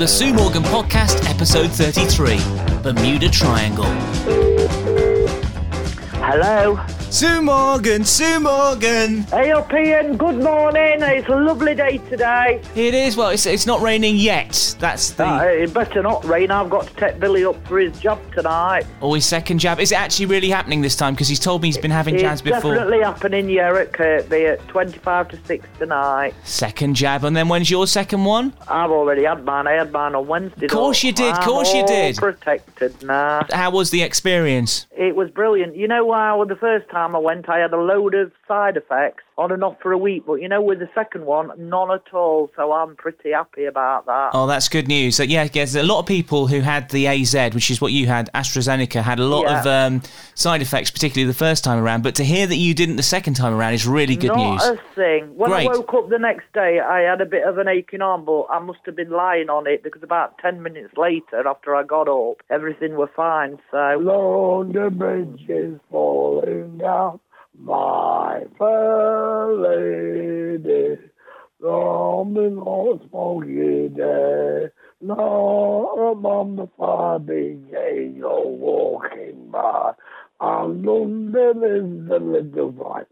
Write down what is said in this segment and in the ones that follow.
The Sue Morgan Podcast, episode 33 Bermuda Triangle. Hello. Sue Morgan, Sue Morgan. Hey up Ian, good morning. It's a lovely day today. It is, well, it's, it's not raining yet. That's the Uh, it better not rain. I've got to take Billy up for his job tonight. always second jab. Is it actually really happening this time? Because he's told me he's been having jabs it's before. definitely happening here at Kirkby at 25 to 6 tonight. Second jab, and then when's your second one? I've already had mine. I had mine on Wednesday. Of course though. you did, I'm course you did. protected now. How was the experience? It was brilliant. You know how the first time I went, I had a load of side effects on and off for a week, but you know, with the second one, none at all. So I'm pretty happy about that. Oh, that's good news. So, yeah, there's a lot of people who had the AZ, which is what you had, AstraZeneca, had a lot Yeah. of um, side effects, particularly the first time around. But to hear that you didn't the second time around is really good Not news. a thing. When Great. I woke up the next day, I had a bit of an aching arm, but I must have been lying on it because about 10 minutes later, after I got up, everything was fine. So, Lord, the bridge is falling down, my fair lady. From the North smoky day, not among the fire being you're walking by. And London is the little light.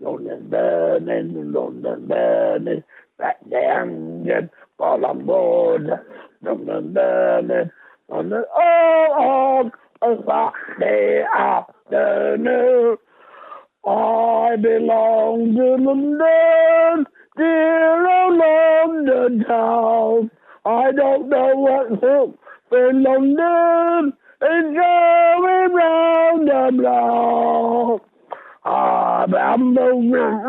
London burning, London burning, back the engine, fall on board. London burning, London, oh, on a Saturday afternoon. I belong to London, dear old London town. I don't know what's up for London, it's going round ah, the block. I'm on the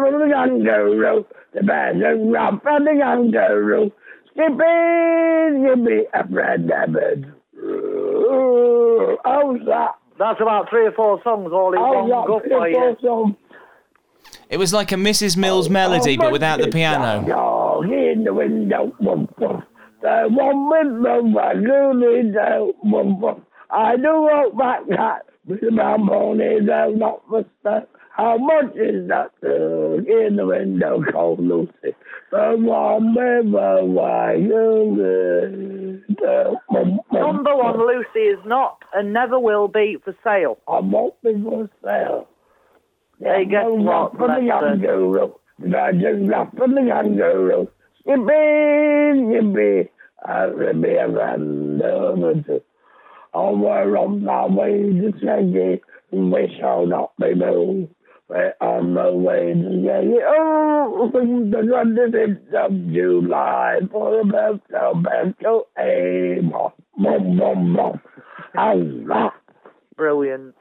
of the kangaroo, the bear's a rump and the kangaroo. Skippy, skippy, a friend Ebbard. How's that? That's about three or four songs all in How's one that? go for you. Song? It was like a Mrs. Mills oh, melody, oh, but without the piano. Dog in the window, woof, woof. The one with the balloon is out, woof, woof. I do walk back that, with my money, though not for stuff. How much is that dog in the window, cold Lucy? The one with the wagon. Number one, uh, Lucy is not and never will be for sale. I won't be for sale. Hey, guess no what, for the young girl. I just rock for the young girl. Yippee, yippee. I'll be a random. Oh, we're on our way to Shaggy. We shall not be moved. We're on the way to Shaggy. Oh, the 25th of July for the best of best to aim. Boom, boom, boom. Allah. Brilliant.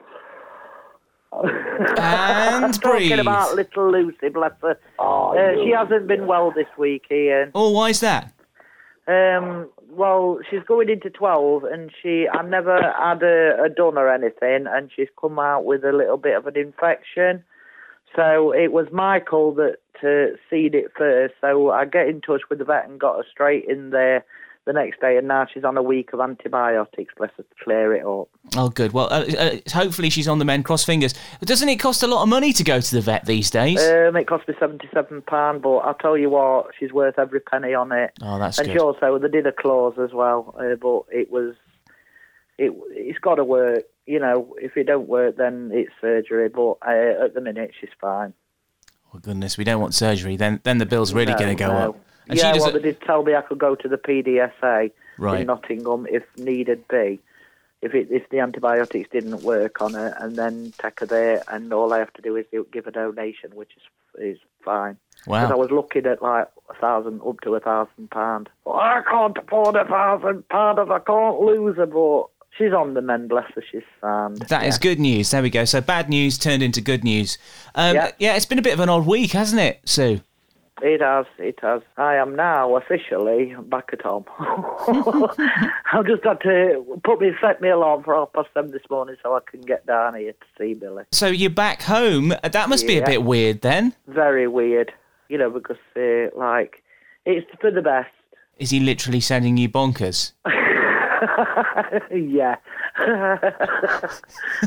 And breathe. Talking about little Lucy, bless her. Oh, Uh, she hasn't been well this week, Ian. Oh, why is that? Um, well, she's going into 12, and she, I never had a, a done or anything, and she's come out with a little bit of an infection. So it was Michael that uh, seen it first. So I get in touch with the vet and got her straight in there the next day, and now she's on a week of antibiotics, bless her, to clear it up. Oh, good. Well, uh, uh, hopefully she's on the mend. Cross fingers. Doesn't it cost a lot of money to go to the vet these days? Um, it cost me seventy-seven pound, but I'll tell you what, she's worth every penny on it. oh, that's and good. she also they did a clause as well, uh, but it was it it's got to work. You know, if it don't work, then it's surgery. But uh, at the minute, she's fine. Oh, goodness, we don't want surgery. Then, then the bill's really No, going to go no. up. And yeah, she well, they did tell me I could go to the PDSA Right. in Nottingham if needed be. If it if the antibiotics didn't work on her, and then take her there, and all I have to do is give a donation, which is is fine. Because I was looking at like a thousand, up to a thousand pound. I can't afford a thousand pound if I can't lose her, but she's on the mend, bless her, she's sound. That is good news. There we go. So bad news turned into good news. Um, Yeah. yeah, it's been a bit of an odd week, hasn't it, Sue? It has, it has. I am now officially back at home. I've just had to put me, set me alarm for half past seven this morning so I can get down here to see Billy. So you're back home. That must be a bit weird then. Very weird, you know, because, uh, like, it's for the best. Is he literally sending you bonkers? yeah.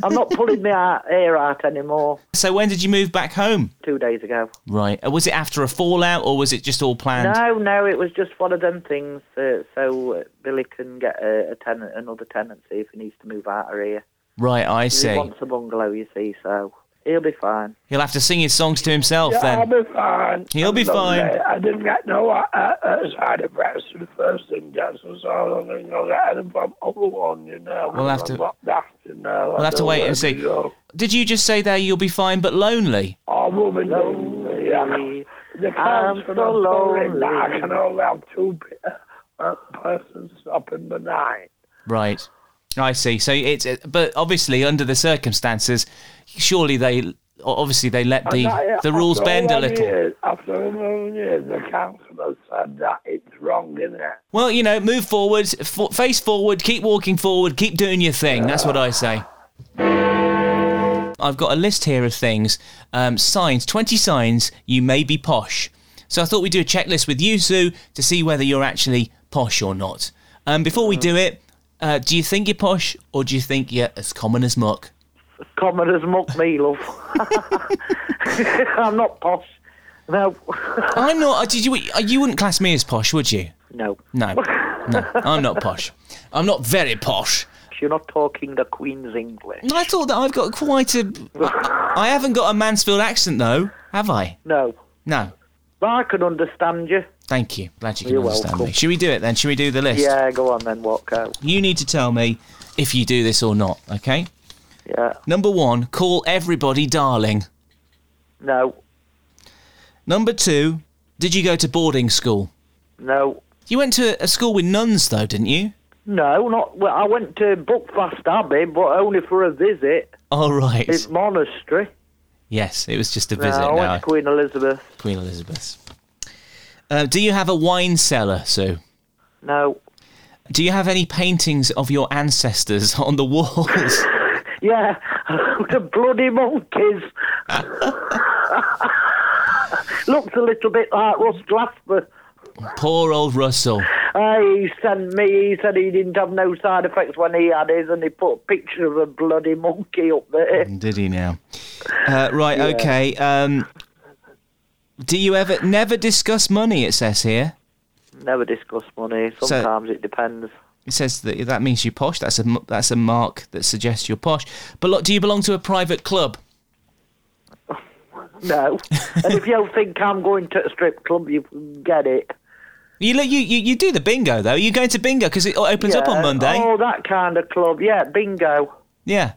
I'm not pulling my ha- hair out anymore. So when did you move back home? Two days ago. Right. Uh, Was it after a fallout or was it just all planned? No, no, it was just one of them things. Uh, so uh, Billy can get a, a tenant, another tenancy if he needs to move out of here. Right, I He see. wants a bungalow, you see. So he'll be fine. He'll have to sing his songs to himself Yeah, I'll then. be fine. He'll be I'm lovely. fine. I didn't get no uh, uh, side effects to the first injection, so I don't think I'll get any from other one, you know. We'll have to- I've got that, you know. We'll have to wait and see. Did you just say there you'll be fine but lonely? I will be lonely, yeah. The I'm so are lonely. I can only have two pe- uh, persons stopping the night. Right. I see. So it's uh, but obviously under the circumstances, surely they obviously they let the that- the rules bend a little. Years, after 11 years, the council has said that it's wrong, isn't it? Well, you know, move forward, f- face forward, keep walking forward, keep doing your thing. That's what I say. I've got a list here of things. Um, signs, 20 signs you may be posh. So I thought we'd do a checklist with you, Sue, to see whether you're actually posh or not. Um, before we do it, uh, do you think you're posh or do you think you're as common as muck? As common as muck me, love. I'm not posh. No, I'm not. uh, Did you? You wouldn't class me as posh, would you? no. No, no. I'm not posh. I'm not very posh. You're not talking the Queen's English. I thought that I've got quite a. I, I haven't got a Mansfield accent though, have I? No. No. But I can understand you. Thank you. Glad you can You're understand welcome. me. Should we do it then? Should we do the list? Yeah, go on then, what go? You need to tell me if you do this or not. Okay. Yeah. Number one, call everybody darling. No. Number two, did you go to boarding school? No. You went to a school with nuns though, didn't you? No, not. Well, I went to Buckfast Abbey, but only for a visit. All right. It's monastery. Yes, it was just a No, visit I went to Queen Elizabeth. Queen Elizabeth. Uh, do you have a wine cellar, Sue? No. Do you have any paintings of your ancestors on the walls? Yeah, the bloody monkeys. Looks a little bit like Russ Glasper. Poor old Russell. Uh, he sent me, he said he didn't have no side effects when he had his, and he put a picture of a bloody monkey up there. Did he now? Uh, right, okay. Um, do you ever never discuss money? It says here. Never discuss money. Sometimes it depends. It says that that means you're posh. That's a that's a mark that suggests you're posh. But look, do you belong to a private club? No. and if you think I'm going to a strip club, you get it. You you you, you do the bingo though. You're going to bingo because it opens up on Monday. Oh, that kind of club. Yeah, bingo. Yeah.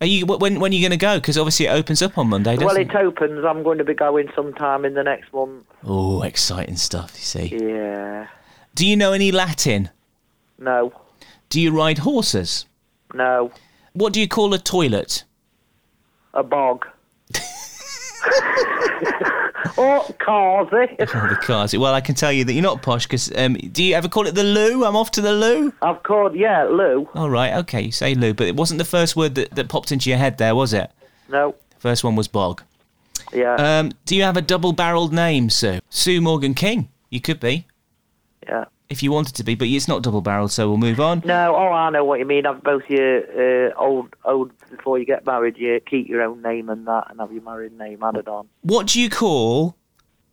Are you wh- when when are you going to go? Because obviously it opens up on Monday, doesn't Well, it? it opens. I'm going to be going sometime in the next month. Oh, exciting stuff. You see. Yeah. Do you know any Latin? No. Do you ride horses? No. What do you call a toilet? A bog. oh, carsy. Oh, the cars. Well, I can tell you that you're not posh because um, do you ever call it the loo? I'm off to the loo. I've called, yeah, loo. All right, okay, you say loo, but it wasn't the first word that, that popped into your head there, was it? No. First one was bog. Yeah. Um, do you have a double-barreled name, Sue? Sue Morgan King. You could be yeah. If you wanted to be, but it's not double-barreled, so we'll move on. No, oh, I know what you mean. Have both your uh, old, old, before you get married, you keep your own name and that, and have your married name added on. What do you call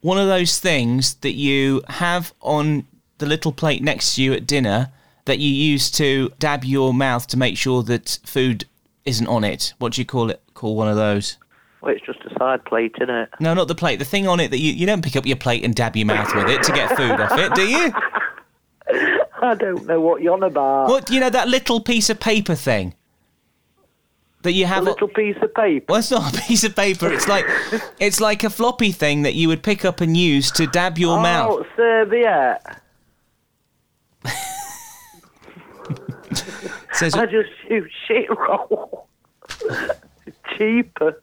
one of those things that you have on the little plate next to you at dinner that you use to dab your mouth to make sure that food isn't on it? What do you call it? Call one of those? Well, it's just a side plate, isn't it? No, not the plate. The thing on it that you, you don't pick up your plate and dab your mouth with it to get food off it, do you? I don't know what you're on about. What you know that little piece of paper thing that you have A little piece of paper. Well, it's not a piece of paper. It's like it's like a floppy thing that you would pick up and use to dab your mouth. Oh, serviette. Says I just shoot shit roll. Cheaper.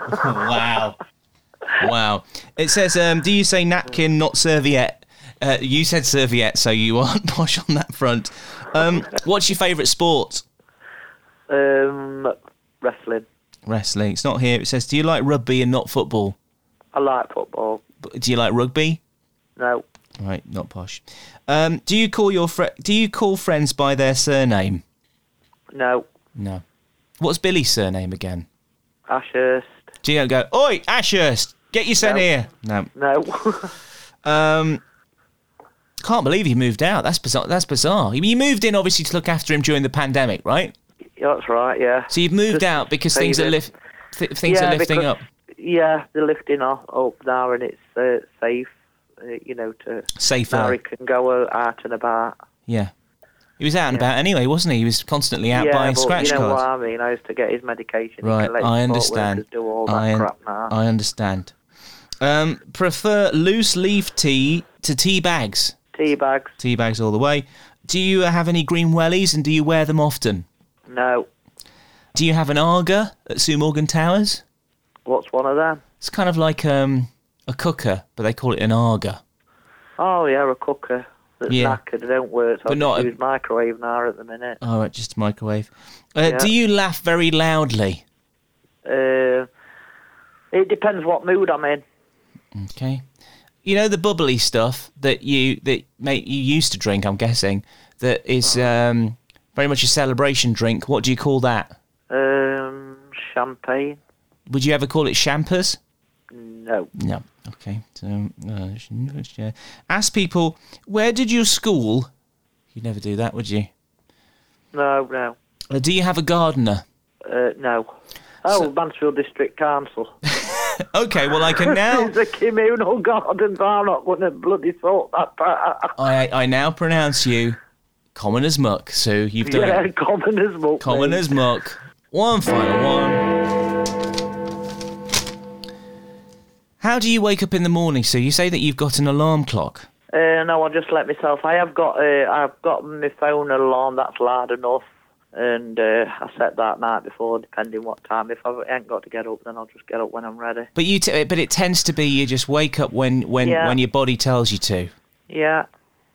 wow, wow. It says, um, "Do you say napkin, not serviette?" Uh, you said serviette, so you aren't posh on that front. Um, what's your favourite sport? Um, wrestling. Wrestling. It's not here. It says, "Do you like rugby and not football?" I like football. But Do you like rugby? No. Right, not posh. Um, do you call your fri Do you call friends by their surname? No. No. What's Billy's surname again? Ashurst. Do you go, Oi, Ashurst, get your son No. here? No. No. Um, can't believe he moved out. That's bizarre. That's bizarre. You moved in obviously to look after him during the pandemic, right? Yeah, That's right, yeah. So you've moved Just out because things are it. lift, th- things are lifting because- up. Yeah, they're lifting up, up now and it's uh, safe, uh, you know, to Safer. now he can go out and about. Yeah. He was out and Yeah. about anyway, wasn't he? He was constantly out yeah, buying but scratch you know cards. what I mean? I used to get his medication. Right, I understand. Do all that I, un- crap now. I understand. Um, prefer loose leaf tea to tea bags. Tea bags? Tea bags all the way. Do you have any green wellies and do you wear them often? No. Do you have an Aga at Sue Morgan Towers? What's one of them? It's kind of like um, a cooker, but they call it an Aga. Oh yeah, a cooker that's Yeah. knackered. They don't work. So But I not just a- microwave now at the minute. Oh, All right, just a microwave. Uh, Yeah. Do you laugh very loudly? Uh, it depends what mood I'm in. Okay. You know the bubbly stuff that you that mate you used to drink. I'm guessing that is um, very much a celebration drink. What do you call that? Um, champagne? Would you ever call it champers? No. No. Okay. So uh, ask people where did you school? You'd never do that, would you? No, no, Uh, do you have a gardener? uh, no. Oh, So- Mansfield District Council. Okay. Well, I can now. a communal garden. so I'm not going to bloody sort that part. I I now pronounce you common as muck. So you've done Yeah, it. common as muck. Common mate. as muck. One final one. How do you wake up in the morning? So you say that you've got an alarm clock. Uh, no, I just let myself. I have got. Uh, I've got my phone alarm that's loud enough, and uh, I set that night before, depending what time. If I ain't got to get up, then I'll just get up when I'm ready. But you, t- but it tends to be you just wake up when when Yeah. when your body tells you to. Yeah.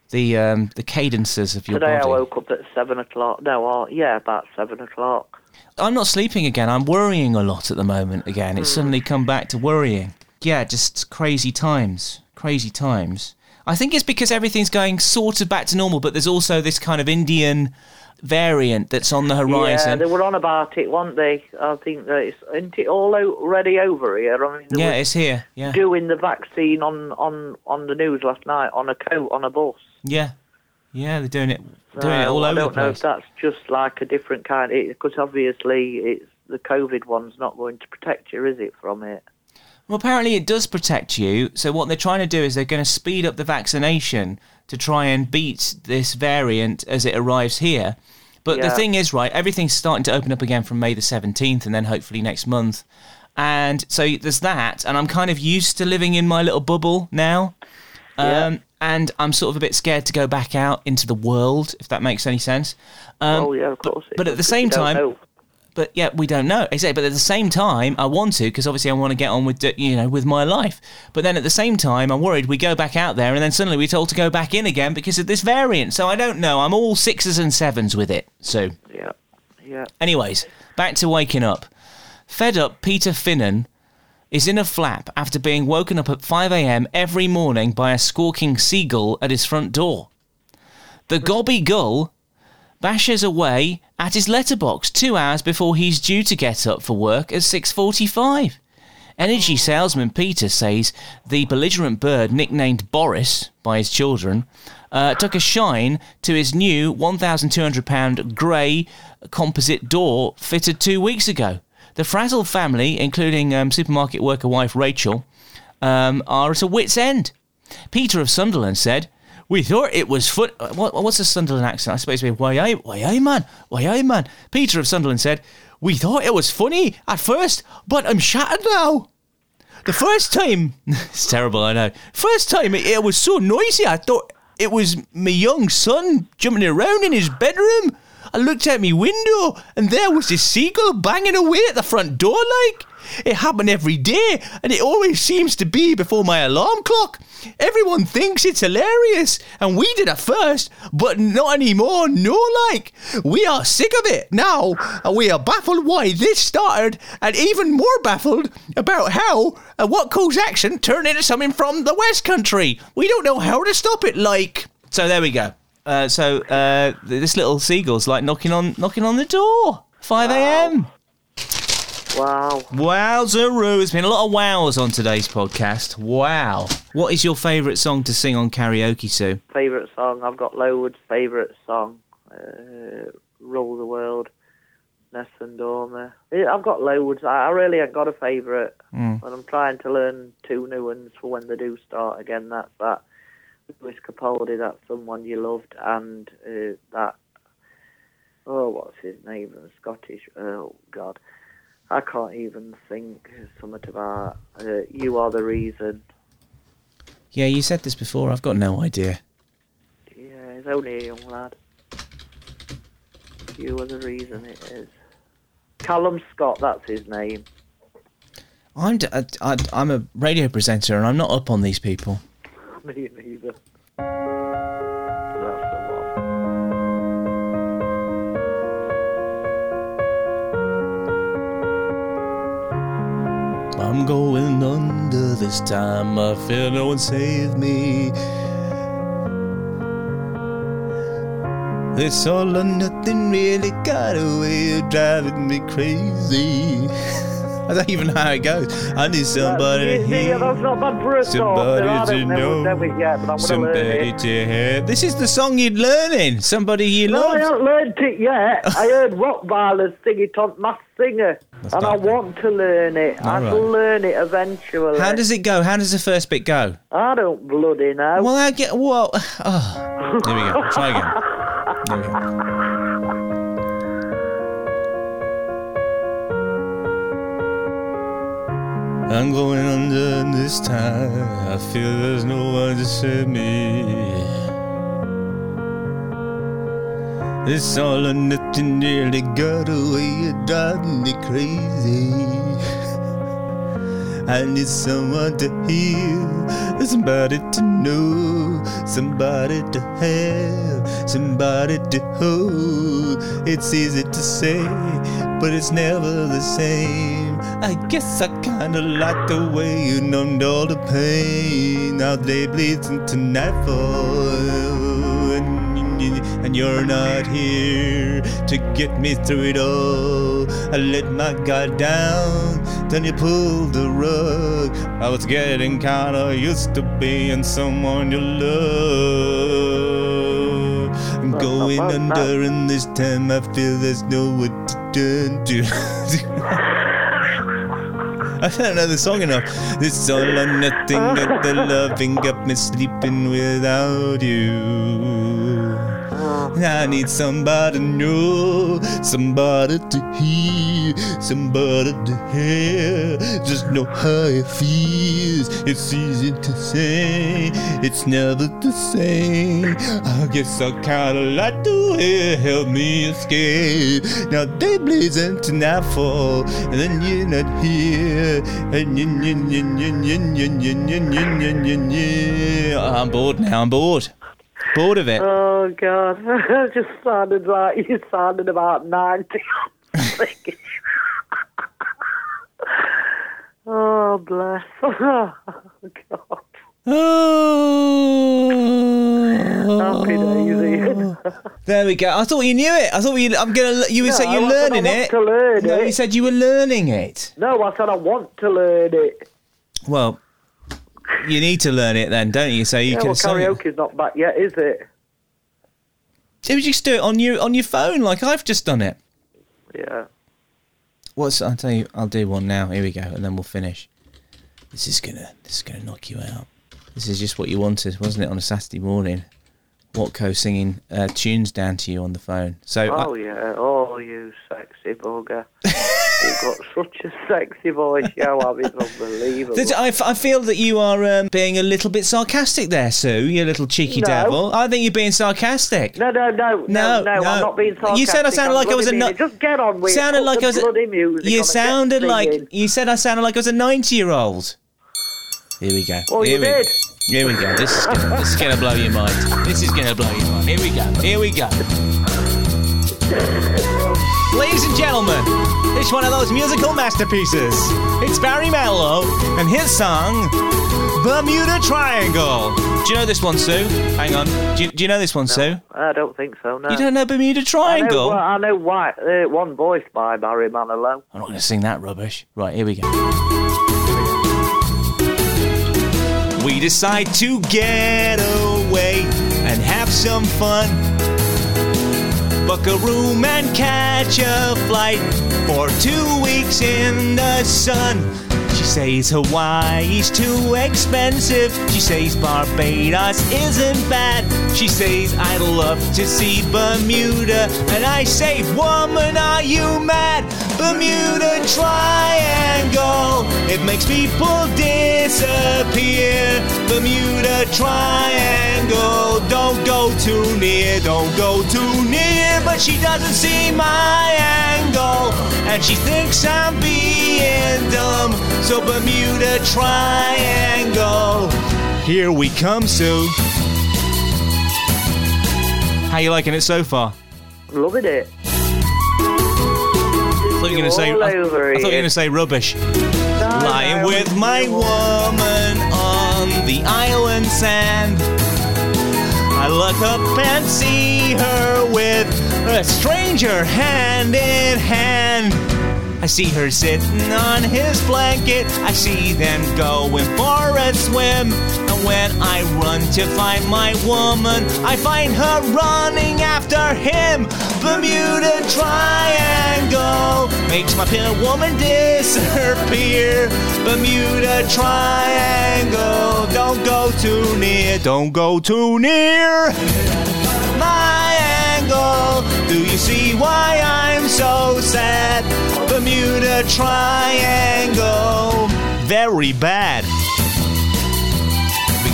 The um the cadences of your body. Today I woke up at seven o'clock. No, uh, yeah, about seven o'clock. I'm not sleeping again. I'm worrying a lot at the moment again. It's suddenly come back to worrying. Yeah, just crazy times. Crazy times. I think it's because everything's going sort of back to normal, but there's also this kind of Indian variant that's on the horizon. Yeah, they were on about it, weren't they? I think that it's isn't it all already over here. I mean, Yeah, it's here. Yeah. doing the vaccine on, on, on the news last night on a coat on a bus. Yeah. Yeah, they're doing it doing it all I over the don't know place. if that's just like a different kind. Because obviously, it's the COVID one's not going to protect you, is it, from it? Well, apparently it does protect you. So what they're trying to do is they're going to speed up the vaccination to try and beat this variant as it arrives here. But the thing is, right, everything's starting to open up again from May the 17th and then hopefully next month. And so there's that. And I'm kind of used to living in my little bubble now. Yeah. Um, and I'm sort of a bit scared to go back out into the world, if that makes any sense. Um, oh yeah, of course. it but at the same time- know. But yeah, we don't know exactly. But at the same time, I want to because obviously I want to get on with you know with my life. But then at the same time, I'm worried we go back out there and then suddenly we're told to go back in again because of this variant. So I don't know. I'm all sixes and sevens with it. So, yeah, yeah. anyways, back to waking up. Fed up, Peter Finnan is in a flap after being woken up at 5 a.m. every morning by a squawking seagull at his front door. The gobby gull bashes away at his letterbox two hours before he's due to get up for work at 6.45. Energy salesman Peter says the belligerent bird, nicknamed Boris by his children, uh, took a shine to his new £1,200 grey composite door fitted two weeks ago. The Frazzle family, including um, supermarket worker wife Rachel, um, are at a wit's end. Peter of Sunderland said, "We thought it was foot. uh, What, what's a Sunderland accent? I suppose be why I, why I man, why I man." Peter of Sunderland said, "We thought it was funny at first, but I'm shattered now." The first time, it's terrible, I know. First time it, it was so noisy, I thought it was my young son jumping around in his bedroom. I looked out my window and there was this seagull banging away at the front door like. It happened every day and it always seems to be before my alarm clock. Everyone thinks it's hilarious and we did at first, but not anymore, no like. We are sick of it now and we are baffled why this started and even more baffled about how a what Co's action turned into something from the West Country. We don't know how to stop it like. So there we go. Uh, so uh, this little seagull's like knocking on knocking on the door. 5 a.m. Wow. Wowzeroo. It's been a lot of wows on today's podcast. Wow. What is your favourite song to sing on karaoke, Sue? Favourite song? I've got loads. Favourite song? Uh, Rule the World. Nessun Dorma. Yeah, I've got loads. I, I really ain't got a favourite. Mm. And I'm trying to learn two new ones for when they do start again. That's that Lewis Capaldi, that's Someone You Loved, and uh, that, oh, what's his name? The Scottish, oh, God. I can't even think something about uh, You Are the Reason. Yeah, you said this before. I've got no idea. Yeah, he's only a young lad. You are the reason it is. Callum Scott, that's his name. I'm d- I, I, I'm a radio presenter and I'm not up on these people. Me neither. I'm going under this time. I feel no one save me. It's all or nothing really got a way of driving me crazy. I don't even know how it goes. I need somebody to hear. that's not bad for a Somebody to know. know it yet, but I'm going to learn Somebody to hear. This is the song you're learning. Somebody you No, I haven't learned it yet. I heard Rottweilers sing it on Masked Singer, That's and I want to learn it. I'll right. learn it eventually. How does it go? How does the first bit go? I don't bloody know. Well, I get. Well, oh. here we go. Try again. We go. I'm going under this time. I feel there's no one to save me. It's all or nothing, nearly got away, it driving me crazy. I need someone to heal, somebody to know, somebody to have, somebody to hold. It's easy to say, but it's never the same. I guess I kinda like the way you numbed all the pain. Now day bleeds into nightfall. And, and you're not here to get me through it all. I let my guard down, then you pulled the rug. I was getting kinda used to being someone you love. I'm going under, and this time I feel there's no one to turn to. I don't know the song enough. This all or nothing, got the loving, got me sleeping without you. I need somebody to know, somebody to hear, somebody to hear. Just know how it feels. It's easy to say, it's never the same. I guess I kinda like the way it helped me escape. Now day bleeds into nightfall, and then you're not here. And. I'm bored now. I'm bored. Bored of it. Oh God! it just sounded like you sounded about ninety. oh bless! Oh God! Happy daisy. There we go. I thought you knew it. I thought you. I'm gonna. You No, said you're I I learning want it. to learn no, it. you said you were learning it. No, I said I want to learn it. Well, you need to learn it then, don't you? So you Yeah, can. well, karaoke's not back yet, is it? You just do it on your on your phone, like I've just done it. Yeah. What's? I'll tell you. I'll do one now. Here we go, and then we'll finish. This is gonna. This is gonna knock you out. This is just what you wanted, wasn't it? On a Saturday morning, Watco singing uh, tunes down to you on the phone. So I- Oh yeah. Oh, you sexy bugger. You've got such a sexy voice, you have. It's unbelievable. I, I feel that you are um, being a little bit sarcastic there, Sue. You little cheeky No. devil. I think you're being sarcastic. No, no, no, No, no, no. I'm not being sarcastic. You said I sounded like I was a bloody nu- meaning it. Just get on with sounded like I was. bloody music you sounded like you said I sounded like I was a ninety-year-old. Here we go. Oh, Here you we, did? Here we go. This is gonna, this is gonna blow your mind. This is gonna blow your mind. Here we go. Here we go. Ladies and gentlemen, it's one of those musical masterpieces. It's Barry Manilow and his song, Bermuda Triangle. Do you know this one, Sue? Hang on. Do you, do you know this one, Sue? I don't think so. No. You don't know Bermuda I know, Triangle? well, I know why, uh, one voiced by Barry Manilow. I'm not going to sing that rubbish. Right, here we go. We decide to get away and have some fun. Book a room and catch a flight for two weeks in the sun. She says Hawaii's too expensive. She says Barbados isn't bad. She says I'd love to see Bermuda. And I say, woman, are you mad? Bermuda Triangle. It makes people disappear. Bermuda Triangle. Don't go too near. Don't go too near. But she doesn't see my angle. And she thinks I'm being dumb. So Bermuda Triangle. Here we come, Sue. How you liking it so far? Loving it. I thought you were going to say. I, I thought you were going to say rubbish. No, Lying no, with my woman on the island sand. I look up and see her with a stranger hand in hand. I see her sitting on his blanket. I see them going for a swim. When I run to find my woman, I find her running after him. Bermuda Triangle makes my pale woman disappear. Bermuda Triangle, don't go too near, don't go too near my angle. Do you see why I'm so sad? Bermuda Triangle, very bad.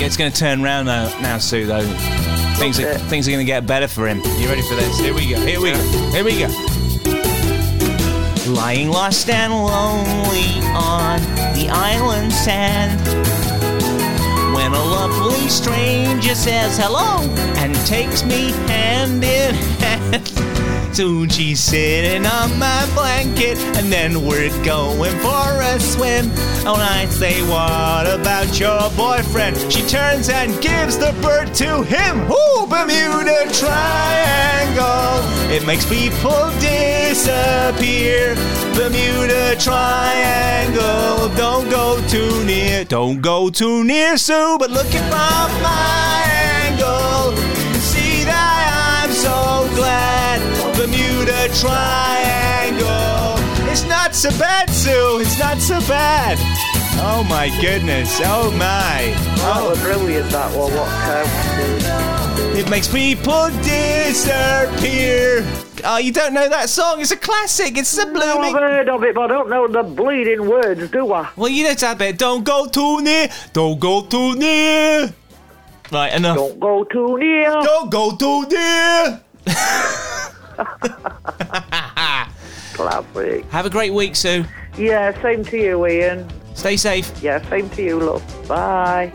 It's going to turn around now, now Sue. Though things are, things are going to get better for him. You ready for this? Here we go. Here we go. Here we go. Lying lost and lonely on the island sand. When a lovely stranger says hello and takes me hand in hand. Soon she's sitting on my blanket, and then we're going for a swim. And I say, What about your boyfriend? She turns and gives the bird to him. Ooh, Bermuda Triangle. It makes people disappear. Bermuda Triangle. Don't go too near. Don't go too near, Sue, but looking from my angle. See that I'm so glad. Bermuda Triangle. It's not so bad, Sue. It's not so bad. Oh my goodness. Oh my. Oh, was brilliant, that one. What it makes people disappear. Oh, you don't know that song? It's a classic. It's a I've heard of it, but I don't know the bleeding words, do I? Well, you know that bit. Don't go too near. Don't go too near. Right, enough. Don't go too near. Don't go too near. Classic. Have a great week, Sue. Yeah, same to you, Ian. Stay safe. Yeah, same to you, love. Bye.